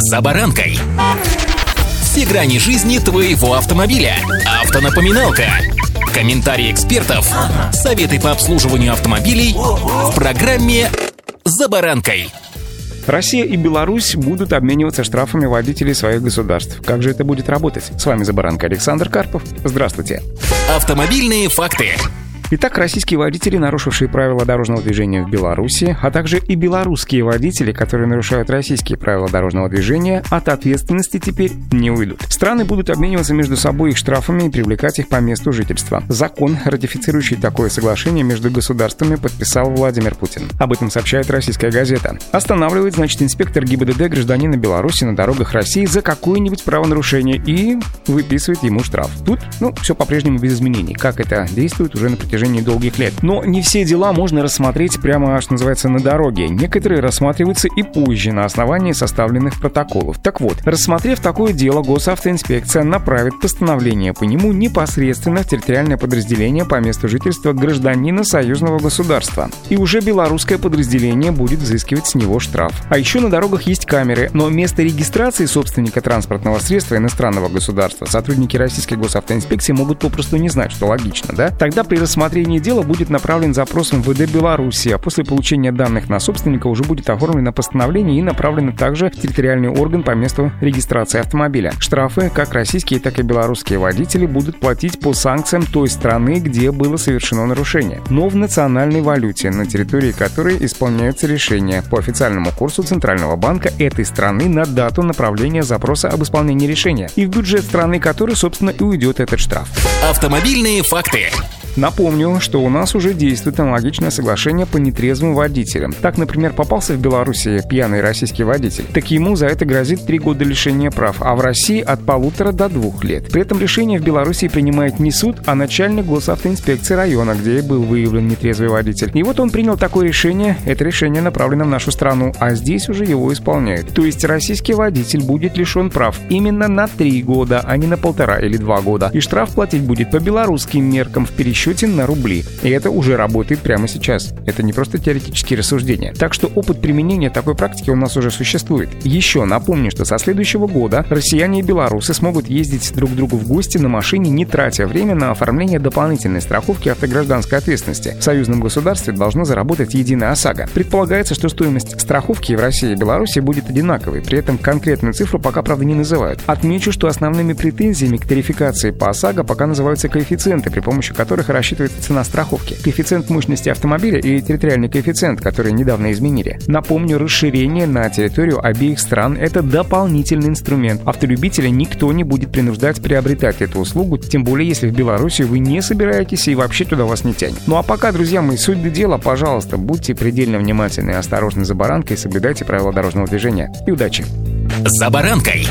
«За баранкой». Все грани жизни твоего автомобиля. Автонапоминалка. Комментарии экспертов. Советы по обслуживанию автомобилей в программе «За баранкой». Россия и Беларусь будут обмениваться штрафами водителей своих государств. Как же это будет работать? С вами «За баранкой» Александр Карпов. Здравствуйте. Автомобильные факты. Итак, российские водители, нарушившие правила дорожного движения в Беларуси, а также и белорусские водители, которые нарушают российские правила дорожного движения, от ответственности теперь не уйдут. Страны будут обмениваться между собой их штрафами и привлекать их по месту жительства. Закон, ратифицирующий такое соглашение между государствами, подписал Владимир Путин. Об этом сообщает российская газета. Останавливает, значит, инспектор ГИБДД гражданина Беларуси на дорогах России за какое-нибудь правонарушение и выписывает ему штраф. Тут, ну, все по-прежнему без изменений. Как это действует уже на протяжении протяжении долгих лет. Но не все дела можно рассмотреть прямо, что называется, на дороге. Некоторые рассматриваются и позже на основании составленных протоколов. Так вот, рассмотрев такое дело, госавтоинспекция направит постановление по нему непосредственно в территориальное подразделение по месту жительства гражданина союзного государства. И уже белорусское подразделение будет взыскивать с него штраф. А еще на дорогах есть камеры, но место регистрации собственника транспортного средства иностранного государства сотрудники российской госавтоинспекции могут попросту не знать, что логично, да? Тогда при рассмотрении рассмотрении дела будет направлен запрос МВД Беларуси, а после получения данных на собственника уже будет оформлено постановление и направлено также в территориальный орган по месту регистрации автомобиля. Штрафы как российские, так и белорусские водители будут платить по санкциям той страны, где было совершено нарушение, но в национальной валюте, на территории которой исполняются решения по официальному курсу Центрального банка этой страны на дату направления запроса об исполнении решения и в бюджет страны, которой, собственно, и уйдет этот штраф. Автомобильные факты. Напомню, что у нас уже действует аналогичное соглашение по нетрезвым водителям. Так, например, попался в Беларуси пьяный российский водитель. Так ему за это грозит три года лишения прав, а в России от полутора до двух лет. При этом решение в Беларуси принимает не суд, а начальник госавтоинспекции района, где был выявлен нетрезвый водитель. И вот он принял такое решение, это решение направлено в нашу страну, а здесь уже его исполняют. То есть российский водитель будет лишен прав именно на три года, а не на полтора или два года. И штраф платить будет по белорусским меркам в пересчете расчете на рубли. И это уже работает прямо сейчас. Это не просто теоретические рассуждения. Так что опыт применения такой практики у нас уже существует. Еще напомню, что со следующего года россияне и белорусы смогут ездить друг к другу в гости на машине, не тратя время на оформление дополнительной страховки автогражданской ответственности. В союзном государстве должно заработать единая ОСАГО. Предполагается, что стоимость страховки в России и Беларуси будет одинаковой. При этом конкретную цифру пока, правда, не называют. Отмечу, что основными претензиями к тарификации по ОСАГО пока называются коэффициенты, при помощи которых рассчитывается цена страховки, коэффициент мощности автомобиля и территориальный коэффициент, который недавно изменили. Напомню, расширение на территорию обеих стран – это дополнительный инструмент. Автолюбителя никто не будет принуждать приобретать эту услугу, тем более если в Беларуси вы не собираетесь и вообще туда вас не тянет. Ну а пока, друзья мои, суть до дела, пожалуйста, будьте предельно внимательны и осторожны за баранкой, соблюдайте правила дорожного движения. И удачи! «За баранкой»